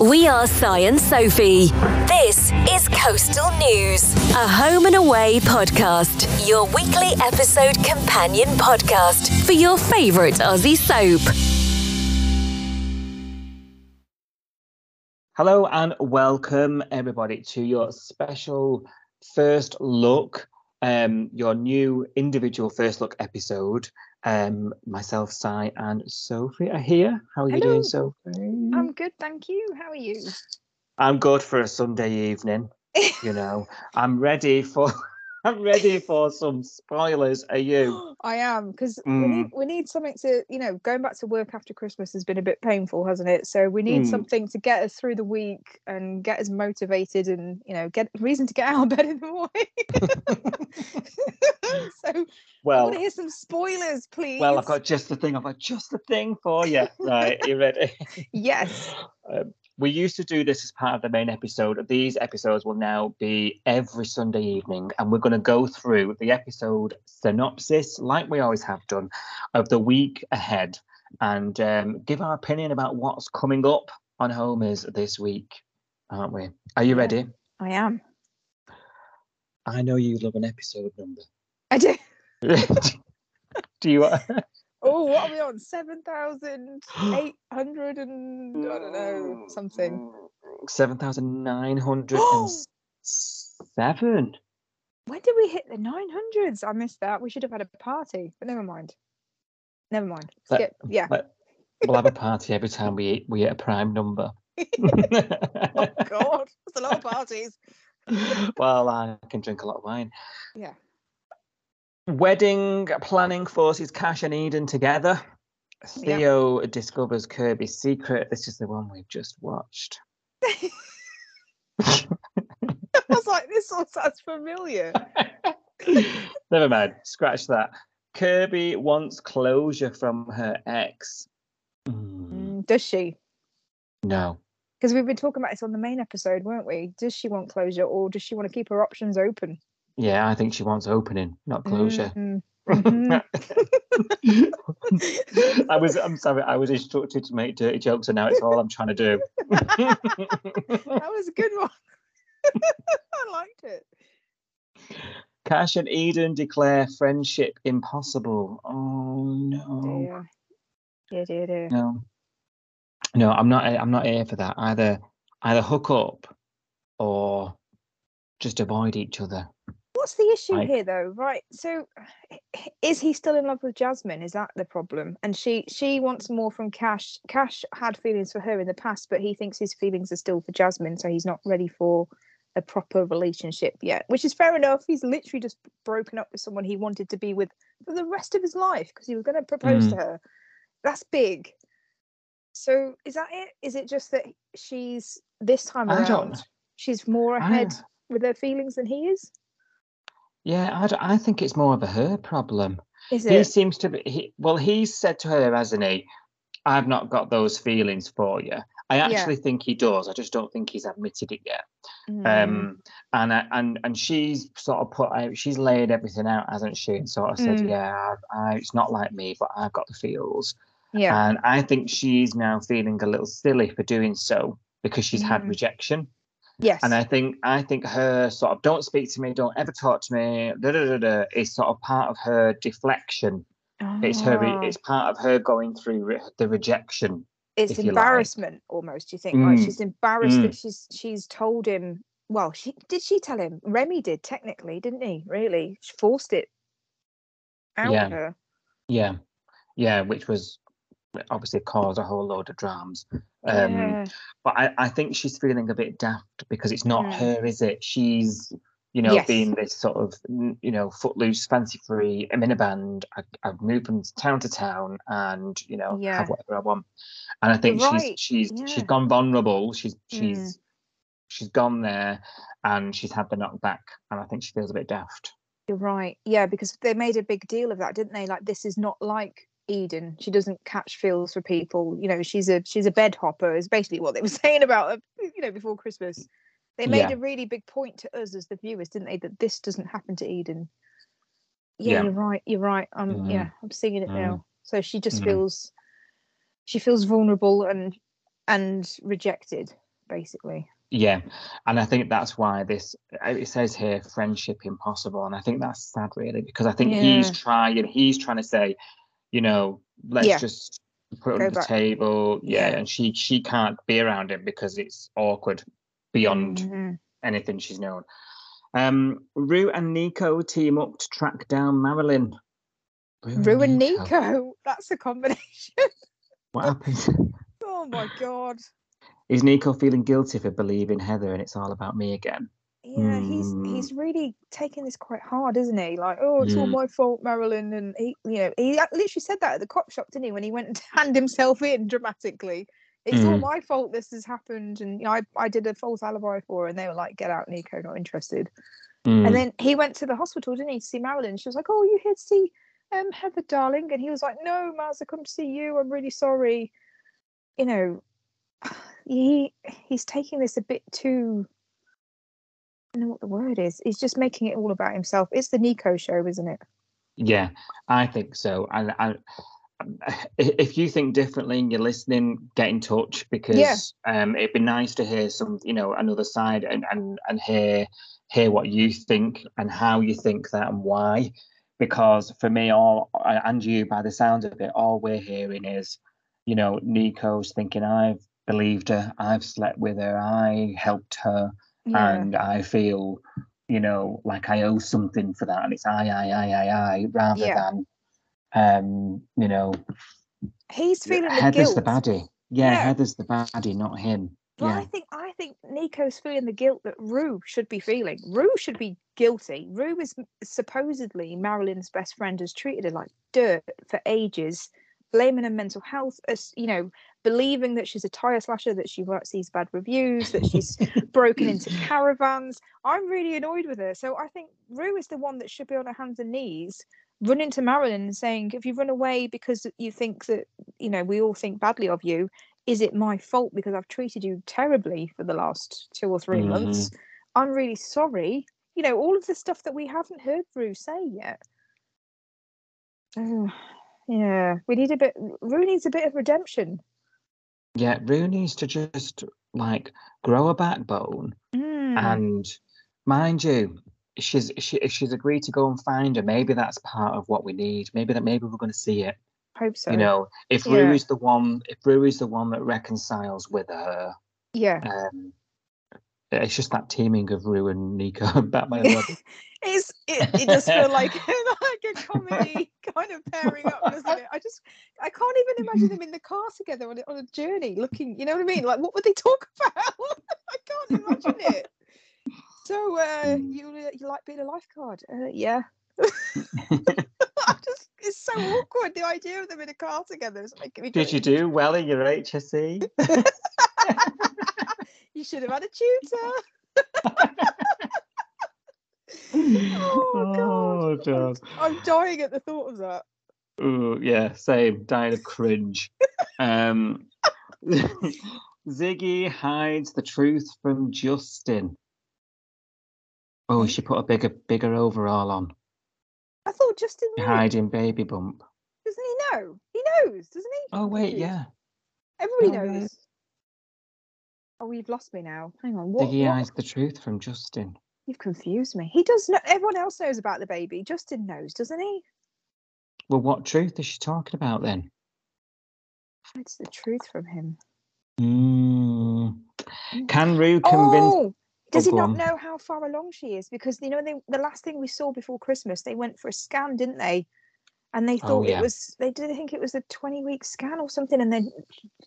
We are Science Sophie. This is Coastal News, a home and away podcast, your weekly episode companion podcast for your favourite Aussie soap. Hello and welcome everybody to your special first look, um, your new individual first look episode. Um, myself, Cy, and Sophie are here. How are you doing, Sophie? I'm good, thank you. How are you? I'm good for a Sunday evening. You know, I'm ready for. I'm ready for some spoilers. Are you? I am because we Mm. need we need something to you know going back to work after Christmas has been a bit painful, hasn't it? So we need Mm. something to get us through the week and get us motivated and you know get reason to get out of bed in the morning. so I Well, want to hear some spoilers, please. well, I've got just the thing. I've got just the thing for you. Right, you ready? yes. Um, we used to do this as part of the main episode. These episodes will now be every Sunday evening, and we're going to go through the episode synopsis, like we always have done, of the week ahead and um, give our opinion about what's coming up on Homers this week, aren't we? Are you ready? I am. I know you love an episode number. I do. do you? Oh, what are we on? Seven thousand eight hundred and I don't know something. Mm, 7,907. When did we hit the 900s? I missed that. We should have had a party, but never mind. Never mind. Let- Skip. Yeah. But we'll have a party every time we eat, we hit a prime number. Oh God, that's a lot of parties. well, I can drink a lot of wine. Yeah. Wedding planning forces Cash and Eden together. Yeah. Theo discovers Kirby's secret. This is the one we've just watched. I was like, this all sounds familiar. Never mind. Scratch that. Kirby wants closure from her ex. Mm, Mm, Does she? no. Because we've been talking about this on the main episode, weren't we? Does she want closure or does she want to keep her options open? Yeah, I think she wants opening, not closure. Mhm, mhm. I was I'm sorry, I was instructed to make dirty jokes and now it's all I'm trying to do. that was a good one. I liked it. Cash and Eden declare friendship impossible. Oh no. Dear. Dear, dear, dear. No. No, I'm not I'm not here for that. Either either hook up or just avoid each other. What's the issue Like- here, though? Right. So, is he still in love with Jasmine? Is that the problem? And she she wants more from Cash. Cash had feelings for her in the past, but he thinks his feelings are still for Jasmine, so he's not ready for a proper relationship yet. Which is fair enough. He's literally just broken up with someone he wanted to be with for the rest of his life because he was going to propose mm. to her. That's big. So, is that it? Is it just that she's this time I around? She's more I- ahead with her feelings than he is. Yeah, I think it's more of a her problem. Is He seems to be he, well, he's said to her, hasn't he? I've not got those feelings for you. I Yeah. actually think he does. I just don't think he's admitted it yet. Mm. Um, and I- and and she's sort of put out, she's laid everything out, hasn't she? And sort of said, Mm. yeah, I, I, it's not like me, but I've got the feels. yeah. And I think she's now feeling a little silly for doing so because she's had Mm. rejection. Yes. And I think I think her sort of don't speak to me, don't ever talk to me, da, da, da, da, is sort of part of her deflection. It's her. Ah, It's part of her going through re- the rejection. it's you like. embarrassment almost. You think like Mm. she's embarrassed Mm. that she's she's told him. Well, she did. She tell him. Remy did technically, didn't he? Really, she forced it out Yeah. of her. Yeah, yeah, which was obviously caused a whole load of dramas. Um, yeah. But I, I think she's feeling a bit daft because it's not Mm. her, is it? She's, you know, Yes. being this sort of, you know, footloose, fancy free. I'm in a band. I, I've moved from town to town, and you know, Yeah. have whatever I want. And I think You're she's right, she's yeah. she's gone vulnerable. She's Mm. she's she's gone there, and she's had the knockback, and I think she feels a bit daft. You're right. Yeah, because they made a big deal of that, didn't they? Like this is not like Eden. She doesn't catch feels for people. You know, she's a she's a bed hopper. Is basically what they were saying about her. You know, before Christmas, they made Yeah. a really big point to us as the viewers, didn't they? That this doesn't happen to Eden. Yeah, Yeah. you're right. You're right. I'm Mhm. yeah. I'm seeing it Mhm. now. So she just Mhm. feels she feels vulnerable and and rejected, basically. Yeah, and I think that's why this uh, it says here friendship impossible, and I think that's sad really because I think he's trying he's trying to say, you know, let's Yeah. just put on the back. table, yeah, Yeah. and she she can't be around him because it's awkward beyond Mhm. anything she's known. Um, Rue and Nico team up to track down Marilyn. Rue and Nico. That's a combination. What happened? oh my god. Is Nico feeling guilty for believing Heather and it's all about me again? Yeah, he's Mm. he's really taking this quite hard, isn't he? Like, oh, it's all my fault, Marilyn, and he, you know, he literally said that at the cop shop, didn't he? When he went to hand himself in dramatically, it's all Mm. my fault. This has happened, and you know, I I did a false alibi for, her, and they were like, get out, Nico, not interested. Mm. And then he went to the hospital, didn't he, to see Marilyn? She was like, oh, you here to see um Heather, darling? And he was like, no, Maz, I come to see you. I'm really sorry. You know, he he's taking this a bit too. I know what the word is. He's just making it all about himself. It's the Nico show, isn't it? Yeah, I think so. And I, if you think differently and you're listening, get in touch because um, it'd be nice to hear some, you know, another side and and and hear hear what you think and how you think that and why. Because for me, all and you, by the sound of it, all we're hearing is, you know, Nico's thinking I've believed her, I've slept with her, I helped her, and I feel, you know, like I owe something for that, and it's I, I, I, I, I, rather Yeah. than, um, you know, he's feeling the Heather's guilt. the baddie. Yeah, Yeah. Heather's the baddie, not him. Well, yeah, I think I think Nico's feeling the guilt that Rue should be feeling. Rue should be guilty. Rue is supposedly Marilyn's best friend, has treated her like dirt for ages, blaming her mental health, as you know, believing that she's a tire slasher, that she writes these bad reviews, that she's broken into caravans. I'm really annoyed with her. So I think Rue is the one that should be on her hands and knees, running to Marilyn and saying, "If you run away because you think that you know we all think badly of you, is it my fault because I've treated you terribly for the last two or 3 mm-hmm. months? I'm really sorry. You know, all of the stuff that we haven't heard Rue say yet. Oh, yeah, we need a bit. Rue needs a bit of redemption. yeah. Rue needs to just like grow a backbone Mm, and mind you if she's she, if she's agreed to go and find her maybe that's part of what we need maybe that maybe we're going to see it hope so. you know if Yeah. rue is the one if rue is the one that reconciles with her yeah, um it's just that teaming of rue and nico and batman and Robin. it's it, it does feel like like a comedy kind of pairing up, doesn't it? I just I can't even imagine them in the car together on a, on a journey, looking. You know what I mean? Like, what would they talk about? I can't imagine it. So, uh, Mm. you you like being a lifeguard? Uh, yeah. I just it's so awkward. The idea of them in a car together is making me. did you do well in your hsc You should have had a tutor. Oh, God. God. I'm dying at the thought of that. Ooh, yeah, same. Dying of cringe. um, Ziggy hides the truth from Justin. Oh, she put a bigger, bigger overall on. I thought Justin knew. Hiding baby bump. Doesn't he know? He knows, doesn't he? Oh wait, yeah. Everybody Oh, knows. Oh, you've lost me now. Hang on. What, what? hides the truth from Justin. You've confused me. He does know. Everyone else knows about the baby. Justin knows, doesn't he? Well, what truth is she talking about then? Hides the truth from him. Mm. Can Rue convince? Oh, does Oh, he not know how far along she is? Because you know, they, the last thing we saw before Christmas, they went for a scan, didn't they? And they Oh, thought yeah. it was. They didn't think it was a twenty-week scan or something, and then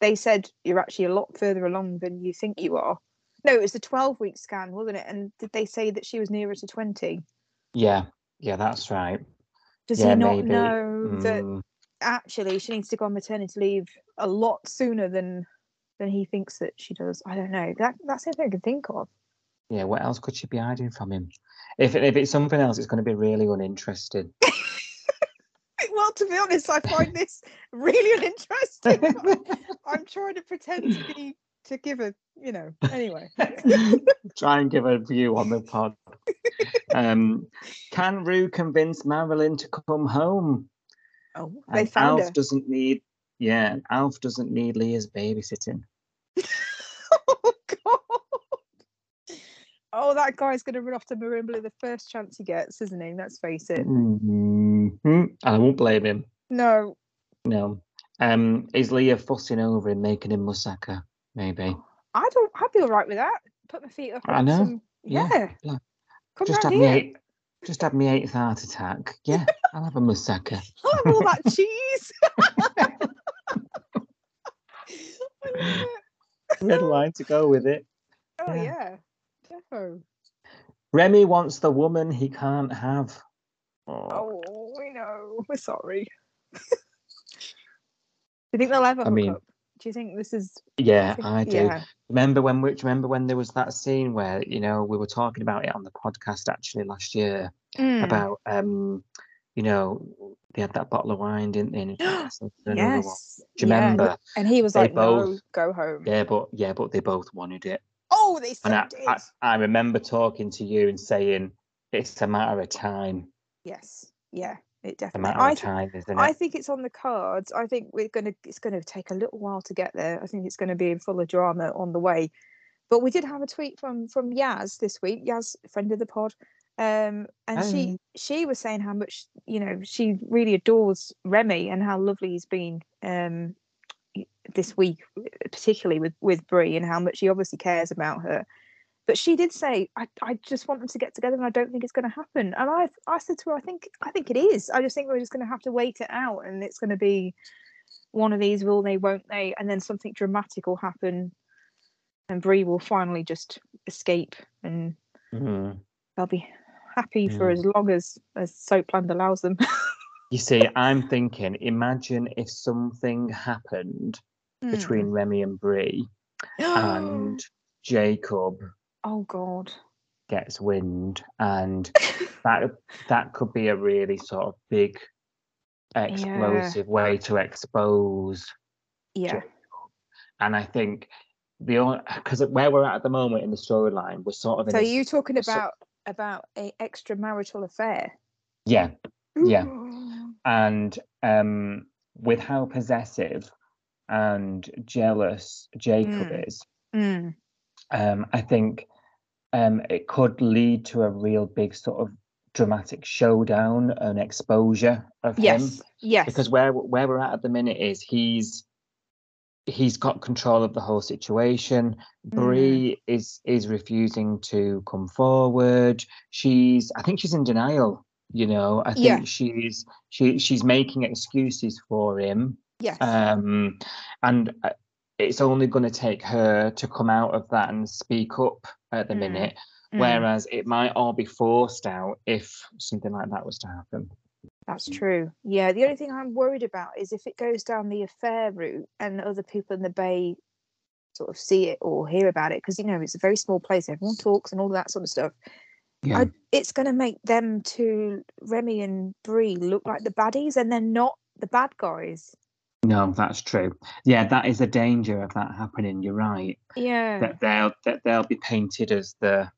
they said you're actually a lot further along than you think you are. No, it was a twelve-week scan, wasn't it? And did they say that she was nearer to twenty? Yeah, yeah, that's right. Does Yeah, he not maybe. know that Mm. actually she needs to go on maternity leave a lot sooner than than he thinks that she does? I don't know. That that's the thing I can think of. Yeah, what else could she be hiding from him? If if it's something else, it's going to be really uninteresting. To be honest, I find this really uninteresting. I'm trying to pretend to be to give a, you know. Anyway, Try and give a view on the pod. um, can Rue convince Marilyn to come home? oh, they And found Alf her. doesn't need. Yeah, Alf doesn't need Leah's babysitting. oh god. Oh, that guy's going to run off to Merimbula the first chance he gets, isn't he? Let's face it. Mhm. I won't blame him. No. No. Um, is Leah fussing over him, making him Musaka? Maybe. I don't. I'd be all right with that. Put my feet up. I know. Some, Yeah, yeah. Come just have round me eight, just had me eighth heart attack. Yeah, I'll have a Musaka. I'll have all that cheese. I love it. Red wine to go with it. Oh Yeah. yeah. Defo. Remy wants the woman he can't have. Oh, Oh, we know. We're sorry. Do you think they'll ever I hook mean, up? Do you think this is? yeah, think- I do. Yeah. Remember when? Which remember when there was that scene where you know we were talking about it on the podcast actually last year Mm. about um, you know, they had that bottle of wine, didn't they? and one. yes. Do you yeah, remember? And he was They like, "No, both- go home." Yeah, but yeah, but they both wanted it. Oh, they And I. I, I remember talking to you and saying it's a matter of time. Yes. Yeah. It definitely. of th- isn't I think it's on the cards. I think we're gonna. It's gonna take a little while to get there. I think it's gonna be full of drama on the way. But we did have a tweet from from Yaz this week. Yaz, friend of the pod, um, and she she was saying how much you know she really adores Remy and how lovely he's been um, this week, particularly with with Bree, and how much he obviously cares about her. But she did say, I, I just want them to get together and I don't think it's going to happen. And I I said to her, I think I think it is. I just think we're just going to have to wait it out and it's going to be one of these, will they, won't they? And then something dramatic will happen and Bree will finally just escape and Mhm. they'll be happy for Mm. as long as, as Soapland allows them. You see, I'm thinking, imagine if something happened Hmm. between Remy and Bree and Jacob oh God. gets wind and that that could be a really sort of big explosive way to expose Yeah. and I think the only because where we're at at the moment in the storyline we're sort of in So a you talking so- about about a extramarital affair? yeah Yeah. Ooh. and um with how possessive and jealous Jacob Mm. is Mm. um I think um it could lead to a real big sort of dramatic showdown and exposure of him Yes. Yes. because where where we're at at the minute is he's he's got control of the whole situation. Mm. Bree is is refusing to come forward. She's I think she's in denial. You know, I think Yeah. she's she she's making excuses for him. yes. Um, and uh, it's only going to take her to come out of that and speak up at the Mm. minute. Mm. Whereas it might all be forced out if something like that was to happen. That's true. Yeah, the only thing I'm worried about is if it goes down the affair route and other people in the bay sort of see it or hear about it, because you know it's a very small place, everyone talks and all that sort of stuff. Yeah. I, it's going to make them to Remy and Bree, look like the baddies, and they're not the bad guys. No, that's true. Yeah, that is a danger of that happening. You're right. Yeah, That they'll that they'll be painted as the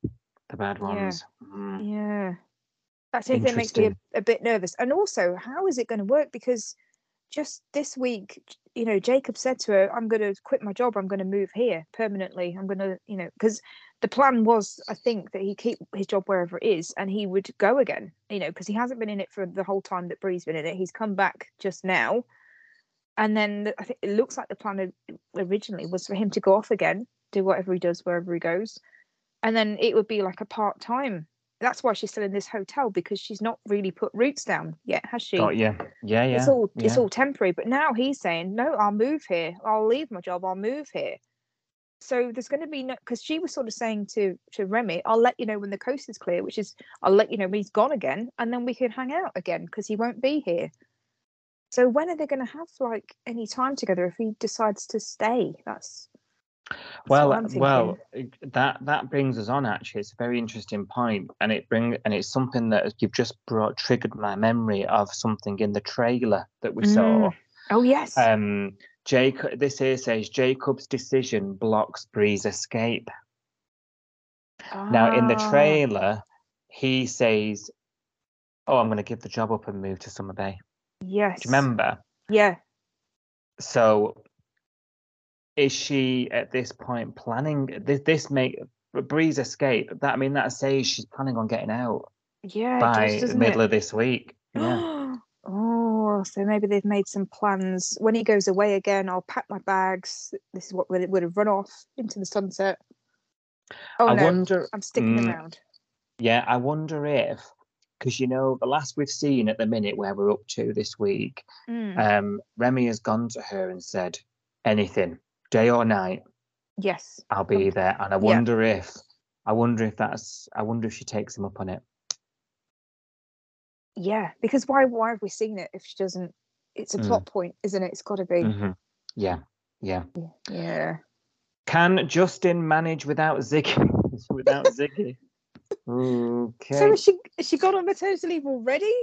the bad Yeah. ones. Mm. yeah. That's the only thing that makes me a, a bit nervous. And also, how is it going to work? Because just this week, you know, Jacob said to her, I'm going to quit my job. I'm going to move here permanently. I'm going to, you know, because the plan was, I think, that he keep his job wherever it is and he would go again, you know, because he hasn't been in it for the whole time that Bree's been in it. He's come back just now. And then the- I think it looks like the plan originally was for him to go off again, do whatever he does wherever he goes. And then it would be like a part time. That's why she's still in this hotel because she's not really put roots down yet, has she? Got you. Yeah, yeah. it's all it's all temporary but now he's saying no i'll move here i'll leave my job i'll move here so there's going to be no because she was sort of saying to to remy i'll let you know when the coast is clear which is i'll let you know when he's gone again and then we can hang out again because he won't be here so when are they going to have like any time together if he decides to stay that's that's Well, well, uh, that that brings us on. Actually, it's a very interesting point, and it bring and it's something that you've just brought triggered my memory of something in the trailer that we saw. oh yes Um, Jacob. This here says Jacob's decision blocks Bree's escape. Now, in the Ah, trailer, he says, "Oh, I'm going to give the job up and move to Summer Bay." Yes Do you remember? yeah So is she at this point planning this? This make Bree's escape. That I mean, that says she's planning on getting out Yeah, by does, the middle it? of this week. Yeah. oh, so maybe they've made some plans. When he goes away again, I'll pack my bags. This is what would would have run off into the sunset. Oh I no, wonder. I'm sticking mm, around. Yeah, I wonder if because you know the last we've seen at the minute where we're up to this week, Mm, um, Remy has gone to her and said, "Anything, day or night, yes. I'll be there." And I Yeah. wonder if, I wonder if that's, I wonder if she takes him up on it. Yeah, because why why have we seen it if she doesn't? It's a Mm. plot point, isn't it? It's got to be. Mhm. Yeah, yeah. Yeah. Can Justin manage without Ziggy? without Ziggy? Okay. So has she has she gone on maternity leave already?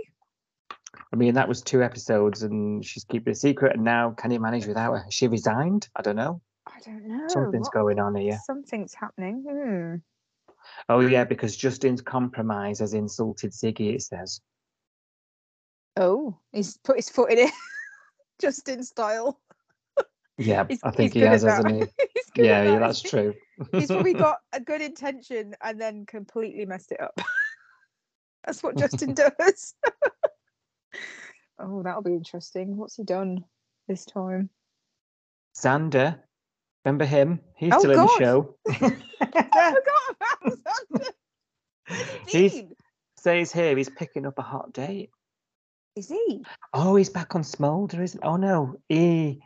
I mean, that was two episodes, and she's keeping a secret. And now, can he manage without her? Has She resigned. I don't know. I don't know. Something's what- going on here. Something's happening. Hmm. Oh yeah, because Justin's compromise has insulted Ziggy. It says. Oh, he's put his foot in it, Justin style. Yeah, He's- I think he has, hasn't that. he? Yeah, at yeah, that's true. He's probably got a good intention and then completely messed it up. that's what Justin does. oh, that'll be interesting. What's he done this time? Xander, remember him? He's Oh, still in the show. I forgot about Xander. He He's- Says here he's picking up a hot date. Is he? Oh, he's back on Smolder, isn't? Oh no, he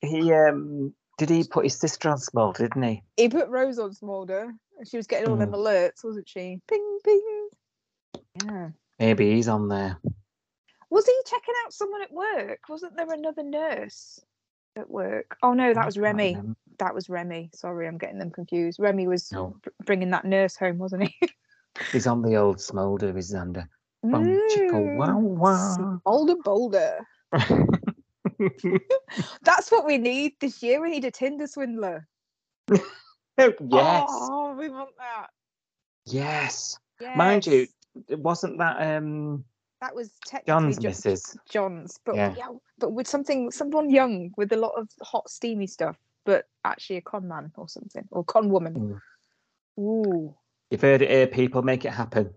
he um did he put his sister on Smolder, didn't he? He put Rose on Smolder. She was getting all them Mm. alerts, wasn't she? Ping, ping. Yeah. Maybe he's on there. Was he checking out someone at work? Wasn't there another nurse at work? Oh no, that was Remy. That was Remy. Sorry, I'm getting them confused. Remy was No. bringing that nurse home, wasn't he? He's on the old Smolder, is Xander. Mm, wow, wow. Boulder, boulder. That's what we need this year. We need a Tinder swindler. yes, Oh, we want that. yes. Mind you, it wasn't that um that was technically John's Jo- missus. John's, but Yeah. yeah. but with something, someone young with a lot of hot, steamy stuff, but actually a con man or something, or con woman. Mm. Ooh, You've heard it here, people. Make it happen.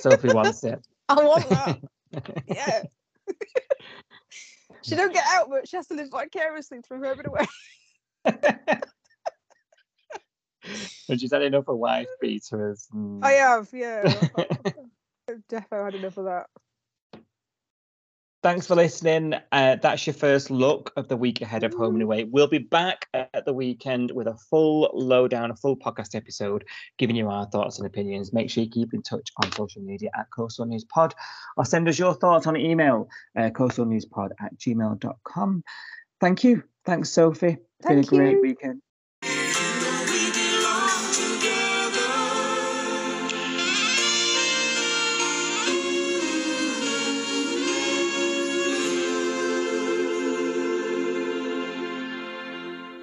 Sophie wants it. I want that. yeah. She don't get out, but she has to live vicariously through whoever away. and she's had enough of wife beaters. and- I have, yeah. I've defo had enough of that. Thanks for listening. Uh, that's your first look of the week ahead of Home and Away. We'll be back at the weekend with a full lowdown, a full podcast episode, giving you our thoughts and opinions. Make sure you keep in touch on social media at Coastal News Pod or send us your thoughts on email, uh, coastalnewspod at gmail.com. Thank you. Thanks, Sophie. It's been a great you. weekend.